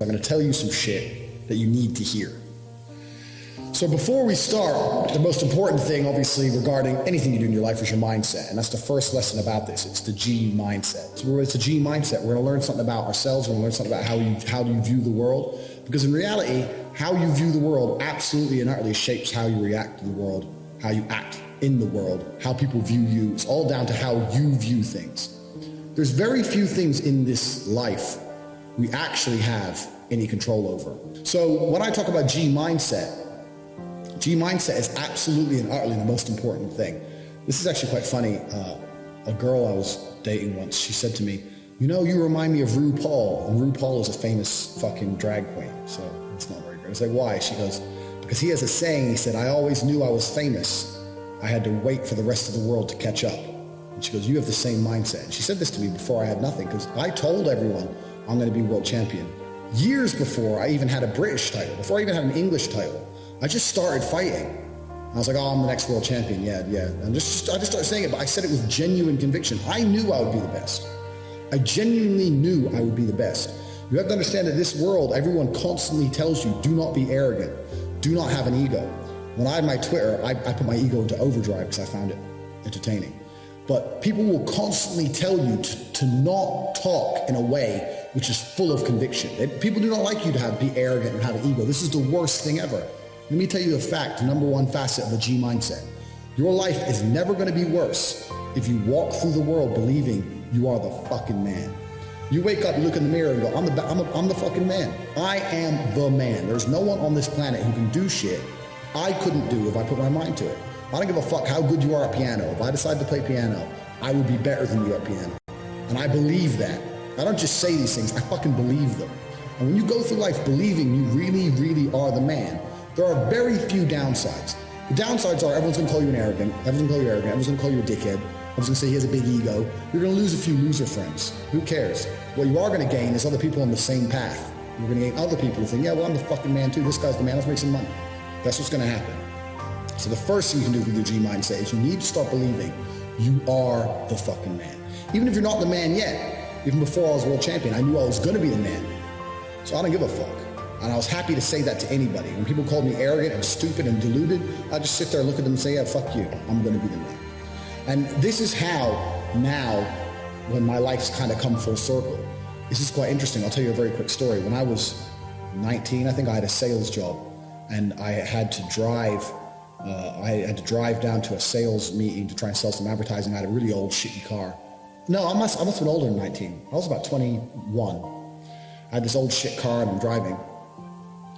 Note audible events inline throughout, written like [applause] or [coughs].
I'm going to tell you some shit that you need to hear. So before we start, the most important thing, obviously, regarding anything you do in your life is your mindset. And that's the first lesson about this. It's the G mindset. So it's a G mindset. We're going to learn something about ourselves. We're going to learn something about how you, how you view the world. Because in reality, how you view the world absolutely and utterly shapes how you react to the world, how you act in the world, how people view you. It's all down to how you view things. There's very few things in this life we actually have any control over. So when I talk about G mindset, G mindset is absolutely and utterly the most important thing. This is actually quite funny. Uh, a girl I was dating once, she said to me, you know, you remind me of RuPaul. And RuPaul is a famous fucking drag queen. So it's not very good. I was like, why? She goes, because he has a saying. He said, I always knew I was famous. I had to wait for the rest of the world to catch up. And she goes, you have the same mindset. And she said this to me before I had nothing because I told everyone I'm going to be world champion. Years before I even had a British title, before I even had an English title. I just started fighting. I was like, oh, I'm the next world champion. Yeah, yeah. Just, I just started saying it, but I said it with genuine conviction. I knew I would be the best. I genuinely knew I would be the best. You have to understand that this world, everyone constantly tells you, do not be arrogant. Do not have an ego. When I had my Twitter, I, I put my ego into overdrive because I found it entertaining. But people will constantly tell you to, to not talk in a way which is full of conviction. people do not like you to have, be arrogant and have an ego. This is the worst thing ever. Let me tell you a fact, number one facet of the G mindset. Your life is never going to be worse if you walk through the world believing you are the fucking man. You wake up, you look in the mirror and go, I'm the, I'm, a, I'm the fucking man. I am the man. There's no one on this planet who can do shit I couldn't do if I put my mind to it. I don't give a fuck how good you are at piano. If I decide to play piano, I would be better than you at piano. And I believe that. I don't just say these things, I fucking believe them. And when you go through life believing you really, really are the man, there are very few downsides. The downsides are everyone's to call you an arrogant. Everyone's to call you arrogant. Everyone's to call you a dickhead. Everyone's to say he has a big ego. You're to lose a few loser friends. Who cares? What you are to gain is other people on the same path. You're to gain other people who think, yeah, well, I'm the fucking man too. This guy's the man. Let's make some money. That's what's to happen. So the first thing you can do with your G mindset is you need to start believing you are the fucking man. Even if you're not the man yet, even before I was world champion, I knew I was going to be the man. So I don't give a fuck. And I was happy to say that to anybody. When people called me arrogant and stupid and deluded, I just sit there, and look at them and say, yeah, fuck you. I'm going to be the man. And this is how now, when my life's kind of come full circle, this is quite interesting. I'll tell you a very quick story. When I was 19, I think I had a sales job and I had to drive. Uh, I had to drive down to a sales meeting to try and sell some advertising. I had a really old shitty car. No, I must, I must have been older than 19. I was about 21. I had this old shit car and I'm driving.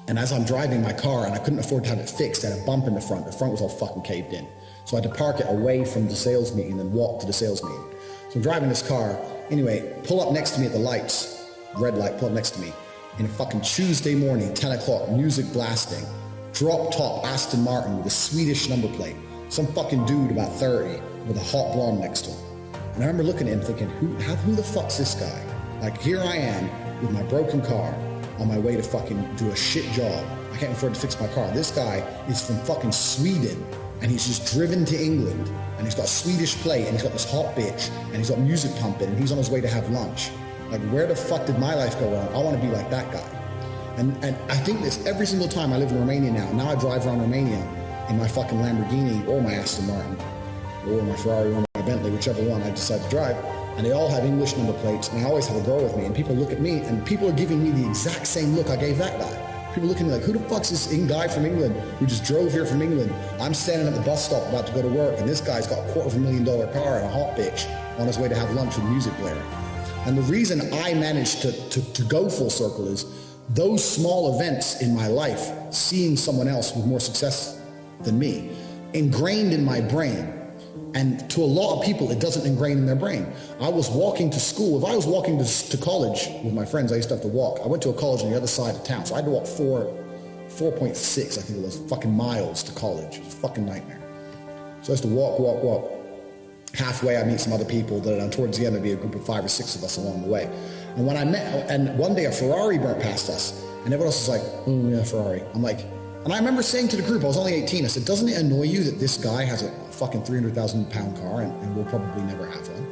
And as I'm driving my car and I couldn't afford to have it fixed, I had a bump in the front. The front was all fucking caved in. So I had to park it away from the sales meeting and walk to the sales meeting. So I'm driving this car. Anyway, pull up next to me at the lights. Red light, pull up next to me. In a fucking Tuesday morning, 10 o'clock, music blasting. Drop top Aston Martin with a Swedish number plate. Some fucking dude about 30 with a hot blonde next to him. And I remember looking at him thinking, who, how, who the fuck's this guy? Like, here I am with my broken car on my way to fucking do a shit job. I can't afford to fix my car. This guy is from fucking Sweden and he's just driven to England and he's got Swedish plate and he's got this hot bitch and he's got music pumping and he's on his way to have lunch. Like, where the fuck did my life go wrong? I want to be like that guy. And, and I think this every single time I live in Romania now. Now I drive around Romania in my fucking Lamborghini or my Aston Martin or my Ferrari or Bentley, whichever one I decide to drive and they all have English number plates, and I always have a girl with me, and people look at me, and people are giving me the exact same look I gave that guy. People looking like, who the fuck's this guy from England who just drove here from England? I'm standing at the bus stop about to go to work, and this guy's got a quarter of a million dollar car and a hot bitch on his way to have lunch with music blaring. And the reason I managed to, to, to go full circle is those small events in my life, seeing someone else with more success than me, ingrained in my brain and to a lot of people, it doesn't ingrain in their brain. I was walking to school. If I was walking to, to college with my friends, I used to have to walk. I went to a college on the other side of town, so I had to walk four, 4.6, I think it was, fucking miles to college. It was a fucking nightmare. So I used to walk, walk, walk. Halfway, I meet some other people that towards the end, there'd be a group of five or six of us along the way. And when I met, and one day a Ferrari burnt past us, and everyone else was like, oh yeah, Ferrari. I'm like, and I remember saying to the group, I was only 18, I said, doesn't it annoy you that this guy has a fucking 300,000 pound car and, and, we'll probably never have one?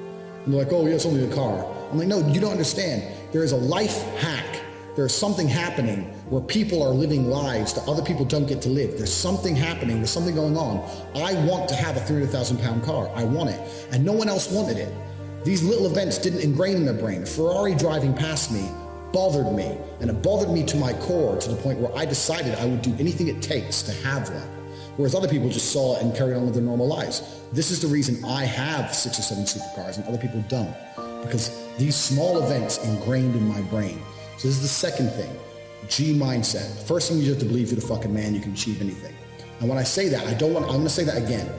And they're like, oh, yeah, it's only a car. I'm like, no, you don't understand. There is a life hack There's something happening where people are living lives that other people don't get to live. There's something happening. There's something going on. I want to have a 300,000 pound car. I want it. And no one else wanted it. These little events didn't ingrain in their brain. A Ferrari driving past me bothered me. And it bothered me to my core to the point where I decided I would do anything it takes to have one. Whereas other people just saw it and carried on with their normal lives. This is the reason I have six or seven supercars and other people don't. Because these small events ingrained in my brain. So this is the second thing. G mindset. First thing you have to believe you're the fucking man, you can achieve anything. And when I say that, I don't want, I'm gonna say that again.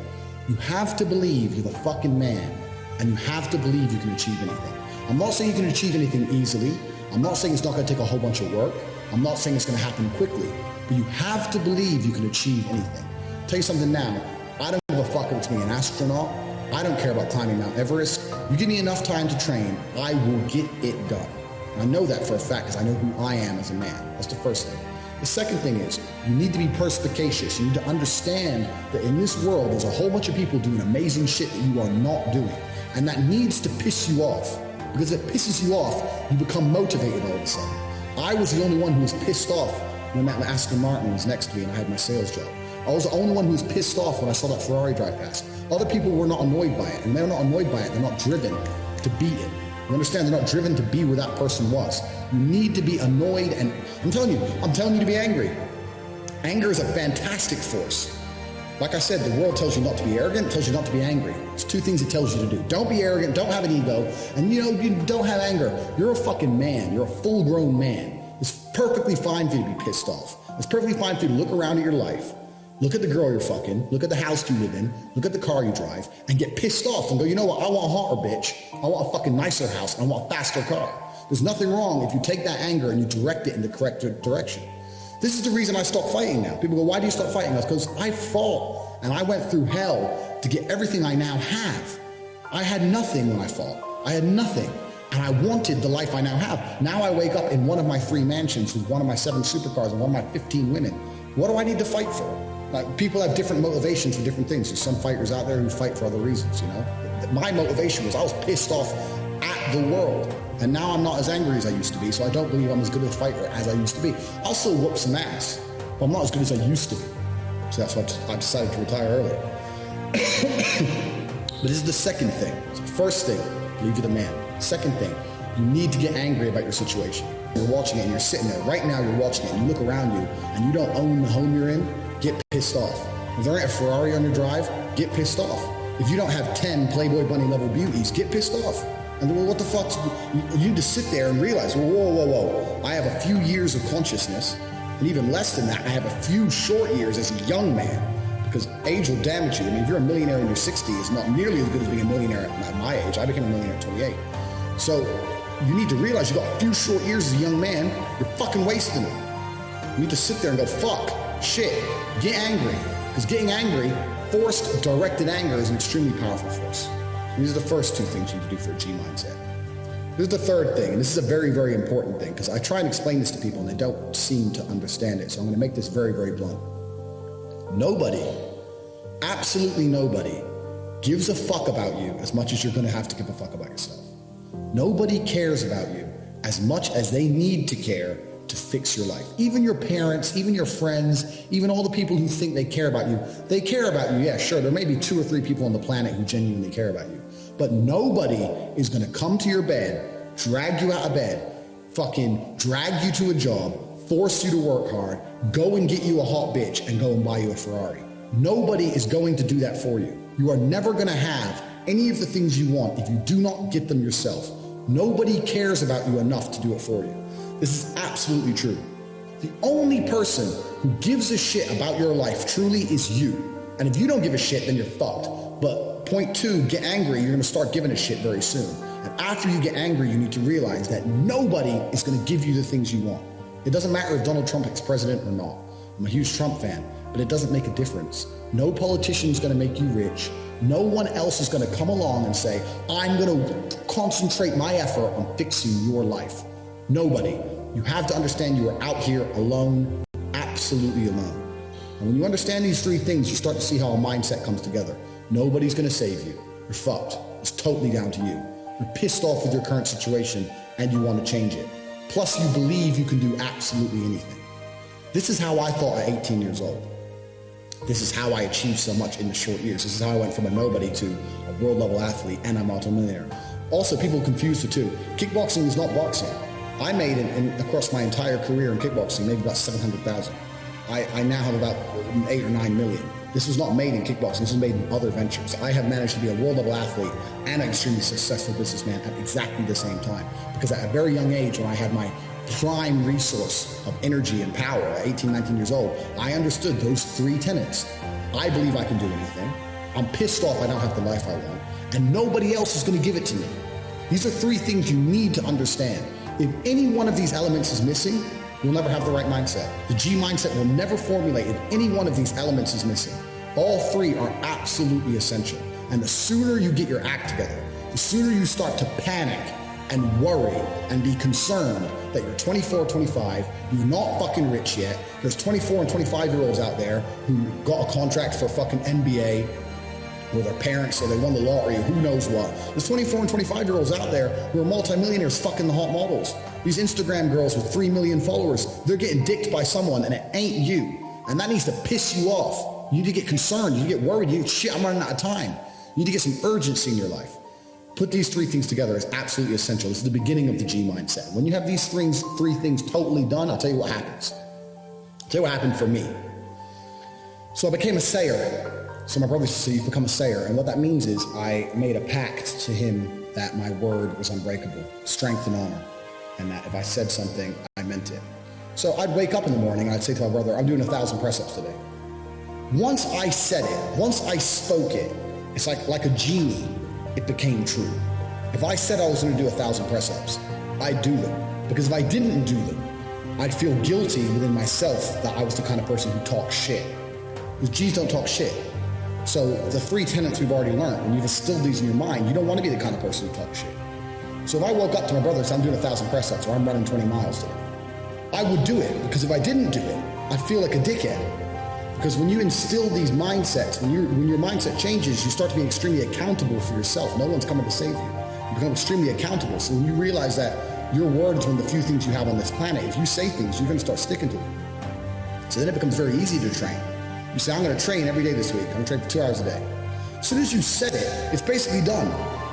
You have to believe you're the fucking man and you have to believe you can achieve anything. I'm not saying you can achieve anything easily. I'm not saying it's not gonna take a whole bunch of work. I'm not saying it's gonna happen quickly, but you have to believe you can achieve anything. Tell you something now. I don't give a fuck if it's being an astronaut. I don't care about climbing Mount Everest. You give me enough time to train, I will get it done. I know that for a fact because I know who I am as a man. That's the first thing. The second thing is you need to be perspicacious. You need to understand that in this world, there's a whole bunch of people doing amazing shit that you are not doing. And that needs to piss you off. Because if it pisses you off, you become motivated all of a sudden. I was the only one who was pissed off when that Aston Martin was next to me and I had my sales job. I was the only one who was pissed off when I saw that Ferrari drive past. Other people were not annoyed by it. And they're not annoyed by it. They're not driven to beat it. You understand? They're not driven to be where that person was. You need to be annoyed, and I'm telling you, I'm telling you to be angry. Anger is a fantastic force. Like I said, the world tells you not to be arrogant, tells you not to be angry. It's two things it tells you to do. Don't be arrogant, don't have an ego, and you know, you don't have anger. You're a fucking man. You're a full grown man. It's perfectly fine for you to be pissed off. It's perfectly fine for you to look around at your life Look at the girl you're fucking, look at the house you live in, look at the car you drive, and get pissed off and go, you know what, I want a hotter bitch. I want a fucking nicer house, I want a faster car. There's nothing wrong if you take that anger and you direct it in the correct direction. This is the reason I stopped fighting now. People go, why do you stop fighting? Because I fought and I went through hell to get everything I now have. I had nothing when I fought. I had nothing. And I wanted the life I now have. Now I wake up in one of my three mansions with one of my seven supercars and one of my 15 women. What do I need to fight for? Like people have different motivations for different things. There's some fighters out there who fight for other reasons, you know. My motivation was I was pissed off at the world. And now I'm not as angry as I used to be, so I don't believe I'm as good a fighter as I used to be. I'll still whoop some ass, but I'm not as good as I used to be. So that's why I decided to retire early. [coughs] but this is the second thing. First thing, believe you're the man. Second thing, you need to get angry about your situation. You're watching it and you're sitting there. Right now you're watching it and you look around you and you don't own the home you're in, get pissed off. If there ain't a Ferrari on your drive, get pissed off. If you don't have 10 Playboy Bunny level beauties, get pissed off. And well, what the fuck? You need to sit there and realize, whoa, whoa, whoa. I have a few years of consciousness, and even less than that, I have a few short years as a young man. Because age will damage you. I mean, if you're a millionaire in your 60s, it's not nearly as good as being a millionaire at my age. I became a millionaire at 28. So you need to realize you got a few short years as a young man. You're fucking wasting them. You need to sit there and go, fuck, shit, get angry. Because getting angry, forced, directed anger is an extremely powerful force. These are the first two things you need to do for a G mindset. This is the third thing, and this is a very, very important thing because I try and explain this to people and they don't seem to understand it. So I'm going to make this very, very blunt. Nobody, absolutely nobody, gives a fuck about you as much as you're going to have to give a fuck about yourself. Nobody cares about you as much as they need to care to fix your life. Even your parents, even your friends, even all the people who think they care about you, they care about you. Yeah, sure, there may be two or three people on the planet who genuinely care about you. But nobody is going to come to your bed, drag you out of bed, fucking drag you to a job, force you to work hard, go and get you a hot bitch, and go and buy you a Ferrari. Nobody is going to do that for you. You are never going to have any of the things you want if you do not get them yourself. Nobody cares about you enough to do it for you. This is absolutely true. The only person who gives a shit about your life truly is you. And if you don't give a shit, then you're fucked. But point two, get angry. You're going to start giving a shit very soon. And after you get angry, you need to realize that nobody is going to give you the things you want. It doesn't matter if Donald Trump is president or not. I'm a huge Trump fan, but it doesn't make a difference. No politician is going to make you rich. No one else is going to come along and say, I'm going to concentrate my effort on fixing your life. Nobody. You have to understand you are out here alone, absolutely alone. And when you understand these three things, you start to see how a mindset comes together. Nobody's going to save you. You're fucked. It's totally down to you. You're pissed off with your current situation and you want to change it. Plus, you believe you can do absolutely anything. This is how I thought at 18 years old. This is how I achieved so much in the short years. This is how I went from a nobody to a world level athlete and I'm a multimillionaire. Also, people confuse the two. Kickboxing is not boxing. I made in, in, across my entire career in kickboxing maybe about 700,000. I, I now have about eight or nine million. This was not made in kickboxing. This was made in other ventures. I have managed to be a world level athlete and an extremely successful businessman at exactly the same time. Because at a very young age, when I had my prime resource of energy and power at 18, 19 years old, I understood those three tenets. I believe I can do anything. I'm pissed off I don't have the life I want. And nobody else is going to give it to me. These are three things you need to understand. If any one of these elements is missing, you'll never have the right mindset. The G mindset will never formulate if any one of these elements is missing. All three are absolutely essential. And the sooner you get your act together, the sooner you start to panic and worry and be concerned that you're 24, 25, you're not fucking rich yet. There's 24 and 25 year olds out there who got a contract for fucking NBA or their parents or they won the lottery or who knows what. There's 24 and 25 year olds out there who are multimillionaires fucking the hot models. These Instagram girls with 3 million followers, they're getting dicked by someone and it ain't you. And that needs to piss you off. You need to get concerned. You need to get worried. You shit, I'm running out of time. You need to get some urgency in your life. Put these three things together is absolutely essential. This is the beginning of the G mindset. When you have these three, three things totally done, I'll tell you what happens. I'll tell you what happened for me. So I became a sayer so my brother say, you've become a sayer. And what that means is I made a pact to him that my word was unbreakable, strength and honor. And that if I said something, I meant it. So I'd wake up in the morning and I'd say to my brother, I'm doing a thousand press-ups today. Once I said it, once I spoke it, it's like, like a genie, it became true. If I said I was going to do a thousand press-ups, I'd do them. Because if I didn't do them, I'd feel guilty within myself that I was the kind of person who talks shit. Because G's don't talk shit. So the three tenets we've already learned, and you've instilled these in your mind, you don't want to be the kind of person who talks shit. So if I woke up to my brother and said, I'm doing a thousand press ups or I'm running 20 miles today, I would do it because if I didn't do it, I'd feel like a dickhead. Because when you instill these mindsets, when, you when your mindset changes, you start to be extremely accountable for yourself. No one's coming to save you. You become extremely accountable. So when you realize that your word is one of the few things you have on this planet, if you say things, you're going to start sticking to them. So then it becomes very easy to train. You say, I'm going to train every day this week. I'm going to train for two hours a day. As soon as you said it, it's basically done.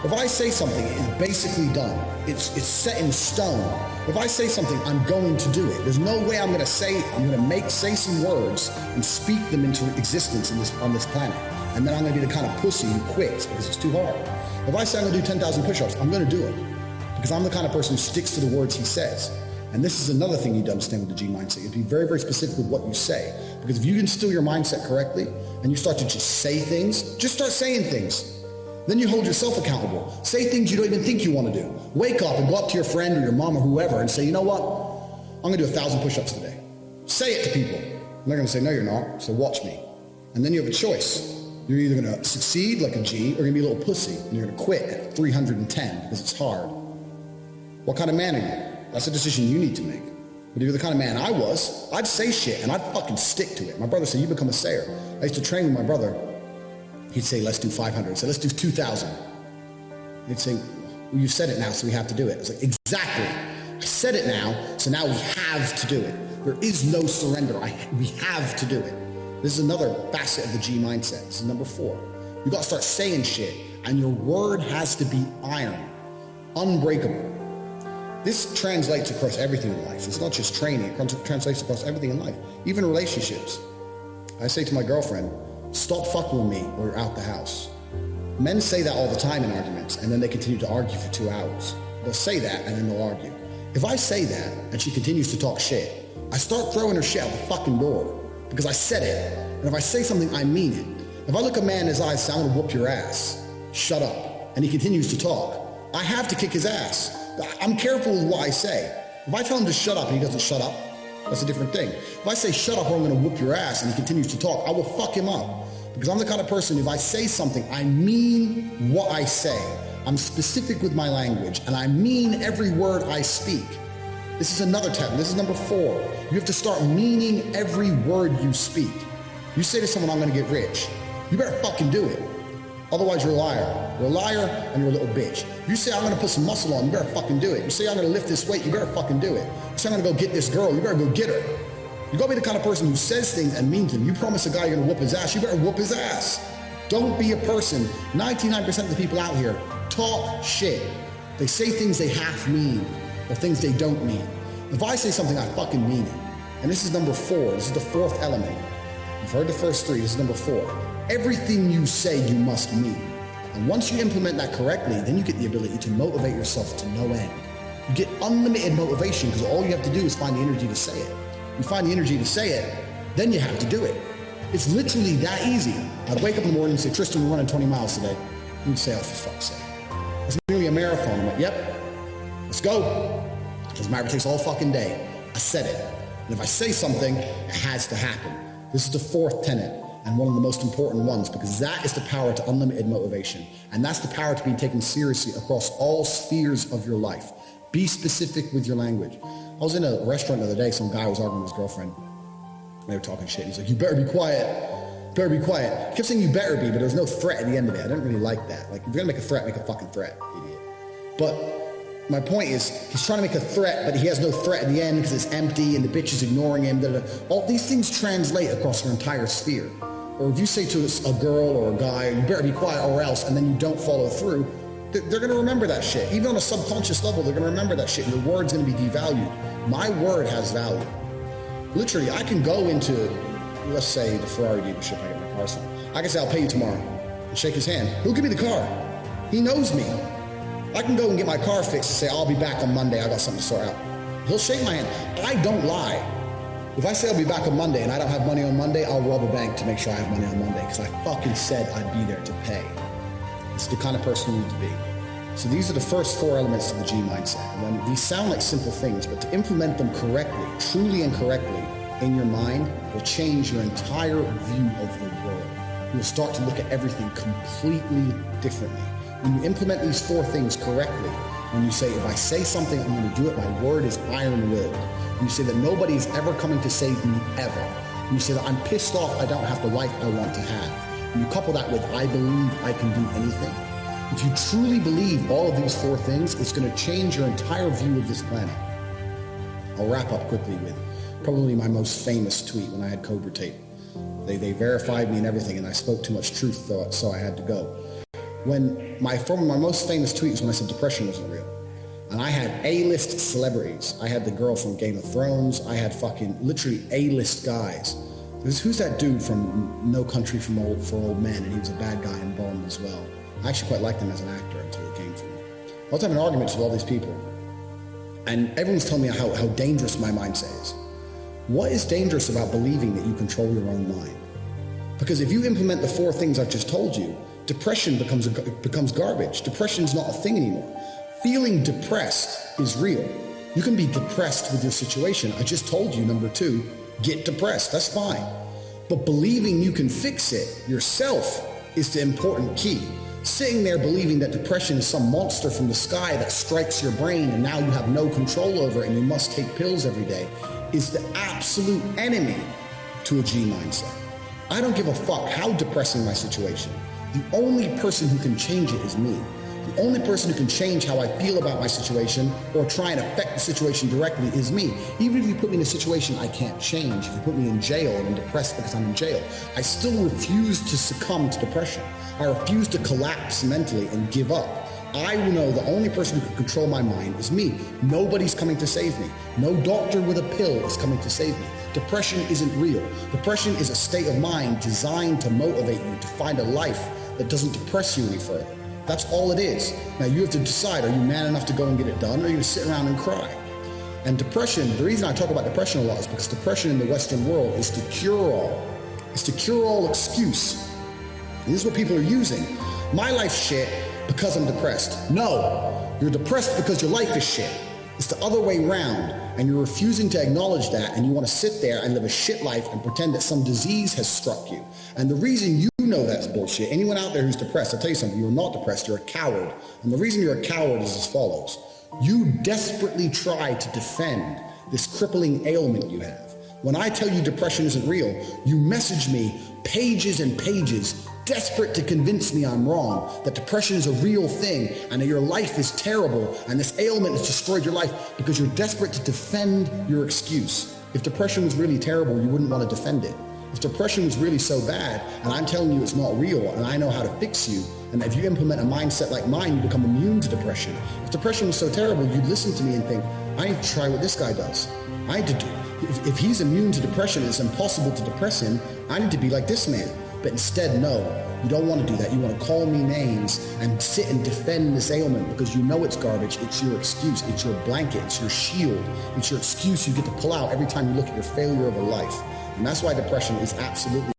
If I say something, it's basically done. It's, it's set in stone. If I say something, I'm going to do it. There's no way I'm going to say, I'm going to make, say some words and speak them into existence in this, on this planet. And then I'm going to be the kind of pussy who quits because it's too hard. If I say I'm going to do 10,000 push-ups, I'm going to do it because I'm the kind of person who sticks to the words he says. And this is another thing you need to understand with the G mindset. You have to be very, very specific with what you say. Because if you instill your mindset correctly and you start to just say things, just start saying things. Then you hold yourself accountable. Say things you don't even think you want to do. Wake up and go up to your friend or your mom or whoever and say, you know what? I'm going to do a thousand push-ups today. Say it to people. And they're going to say, no, you're not. So watch me. And then you have a choice. You're either going to succeed like a G or you're going to be a little pussy and you're going to quit at 310 because it's hard. What kind of man are you? That's a decision you need to make. But if you're the kind of man I was, I'd say shit and I'd fucking stick to it. My brother said, you become a sayer. I used to train with my brother. He'd say, let's do 500. I'd say, let's do 2,000. He'd say, well, you said it now, so we have to do it. I was like, exactly. I said it now, so now we have to do it. There is no surrender. I, we have to do it. This is another facet of the G mindset. This is number four. You got to start saying shit, and your word has to be iron, unbreakable. This translates across everything in life. It's not just training, it translates across everything in life, even relationships. I say to my girlfriend, stop fucking with me or you're out the house. Men say that all the time in arguments, and then they continue to argue for two hours. They'll say that, and then they'll argue. If I say that, and she continues to talk shit, I start throwing her shit out the fucking door because I said it. And if I say something, I mean it. If I look a man in his eyes, and say, I'm gonna whoop your ass, shut up, and he continues to talk, I have to kick his ass I'm careful with what I say. If I tell him to shut up and he doesn't shut up, that's a different thing. If I say shut up or I'm going to whoop your ass and he continues to talk, I will fuck him up. Because I'm the kind of person, if I say something, I mean what I say. I'm specific with my language and I mean every word I speak. This is another tip. This is number four. You have to start meaning every word you speak. You say to someone, I'm going to get rich. You better fucking do it. Otherwise, you're a liar. You're a liar and you're a little bitch. You say, I'm gonna put some muscle on, you better fucking do it. You say, I'm gonna lift this weight, you better fucking do it. You say, I'm gonna go get this girl, you better go get her. You gotta be the kind of person who says things and means them. You promise a guy you're gonna whoop his ass, you better whoop his ass. Don't be a person. 99% of the people out here talk shit. They say things they half mean or things they don't mean. If I say something, I fucking mean it. And this is number four. This is the fourth element. You've heard the first three. This is number four. Everything you say, you must mean. And once you implement that correctly, then you get the ability to motivate yourself to no end. You get unlimited motivation because all you have to do is find the energy to say it. You find the energy to say it, then you have to do it. It's literally that easy. I'd wake up in the morning and say, Tristan, we're running 20 miles today. You'd say, oh, for fuck's sake. It's nearly a marathon. I'm like, yep, let's go. Doesn't takes all fucking day. I said it. And if I say something, it has to happen. This is the fourth tenet and one of the most important ones because that is the power to unlimited motivation. And that's the power to be taken seriously across all spheres of your life. Be specific with your language. I was in a restaurant the other day, some guy was arguing with his girlfriend. They were talking shit. He's like, you better be quiet. Better be quiet. He kept saying you better be, but there's no threat at the end of it. I didn't really like that. Like, if you're gonna make a threat, make a fucking threat, idiot. But my point is, he's trying to make a threat, but he has no threat at the end because it's empty and the bitch is ignoring him. All these things translate across your entire sphere. Or if you say to a girl or a guy, you better be quiet or else, and then you don't follow through, they're going to remember that shit. Even on a subconscious level, they're going to remember that shit. And your word's going to be devalued. My word has value. Literally, I can go into, let's say, the Ferrari dealership I get my car from. I can say, I'll pay you tomorrow. And shake his hand. He'll give me the car. He knows me. I can go and get my car fixed and say, I'll be back on Monday. I got something to sort out. He'll shake my hand. I don't lie. If I say I'll be back on Monday and I don't have money on Monday, I'll rob a bank to make sure I have money on Monday because I fucking said I'd be there to pay. It's the kind of person you need to be. So these are the first four elements of the G mindset. When these sound like simple things, but to implement them correctly, truly and correctly in your mind will change your entire view of the world. You'll start to look at everything completely differently. When you implement these four things correctly, when you say, if I say something, I'm going to do it, my word is iron willed. You say that nobody is ever coming to save me ever. You say that I'm pissed off, I don't have the life I want to have. You couple that with, I believe I can do anything if you truly believe all of these four things, it's going to change your entire view of this planet. I'll wrap up quickly with probably my most famous tweet when I had Cobra Tate. They, they verified me and everything, and I spoke too much truth, so I had to go. When my, my most famous tweet was when I said depression wasn't real. And I had A-list celebrities. I had the girl from Game of Thrones. I had fucking literally A-list guys. who's that dude from No Country from Old, for Old Men? And he was a bad guy in Bond as well. I actually quite liked him as an actor until he came for me. I was having arguments with all these people. And everyone's telling me how, how dangerous my mindset is. What is dangerous about believing that you control your own mind? Because if you implement the four things I've just told you, depression becomes, a, becomes garbage. Depression is not a thing anymore. Feeling depressed is real. You can be depressed with your situation. I just told you, number two, get depressed. That's fine. But believing you can fix it yourself is the important key. Sitting there believing that depression is some monster from the sky that strikes your brain and now you have no control over it and you must take pills every day is the absolute enemy to a G mindset. I don't give a fuck how depressing my situation. The only person who can change it is me. The only person who can change how I feel about my situation or try and affect the situation directly is me. Even if you put me in a situation I can't change, if you put me in jail and I'm depressed because I'm in jail, I still refuse to succumb to depression. I refuse to collapse mentally and give up. I know the only person who can control my mind is me. Nobody's coming to save me. No doctor with a pill is coming to save me. Depression isn't real. Depression is a state of mind designed to motivate you to find a life that doesn't depress you any further. That's all it is. Now you have to decide, are you man enough to go and get it done or are you going to sit around and cry? And depression, the reason I talk about depression a lot is because depression in the Western world is to cure all. It's to cure all excuse. And this is what people are using. My life's shit because I'm depressed. No, you're depressed because your life is shit. It's the other way around, and you're refusing to acknowledge that, and you want to sit there and live a shit life and pretend that some disease has struck you. And the reason you know that's bullshit, anyone out there who's depressed, I'll tell you something, you're not depressed, you're a coward. And the reason you're a coward is as follows. You desperately try to defend this crippling ailment you have. When I tell you depression isn't real, you message me pages and pages desperate to convince me I'm wrong, that depression is a real thing, and that your life is terrible, and this ailment has destroyed your life because you're desperate to defend your excuse. If depression was really terrible, you wouldn't want to defend it. If depression was really so bad, and I'm telling you it's not real, and I know how to fix you, and if you implement a mindset like mine, you become immune to depression. If depression was so terrible, you'd listen to me and think, I need to try what this guy does. I need to do. If, if he's immune to depression, it's impossible to depress him. I need to be like this man. But instead, no, you don't want to do that. You want to call me names and sit and defend this ailment because you know it's garbage. It's your excuse. It's your blanket. It's your shield. It's your excuse you get to pull out every time you look at your failure of a life. And that's why depression is absolutely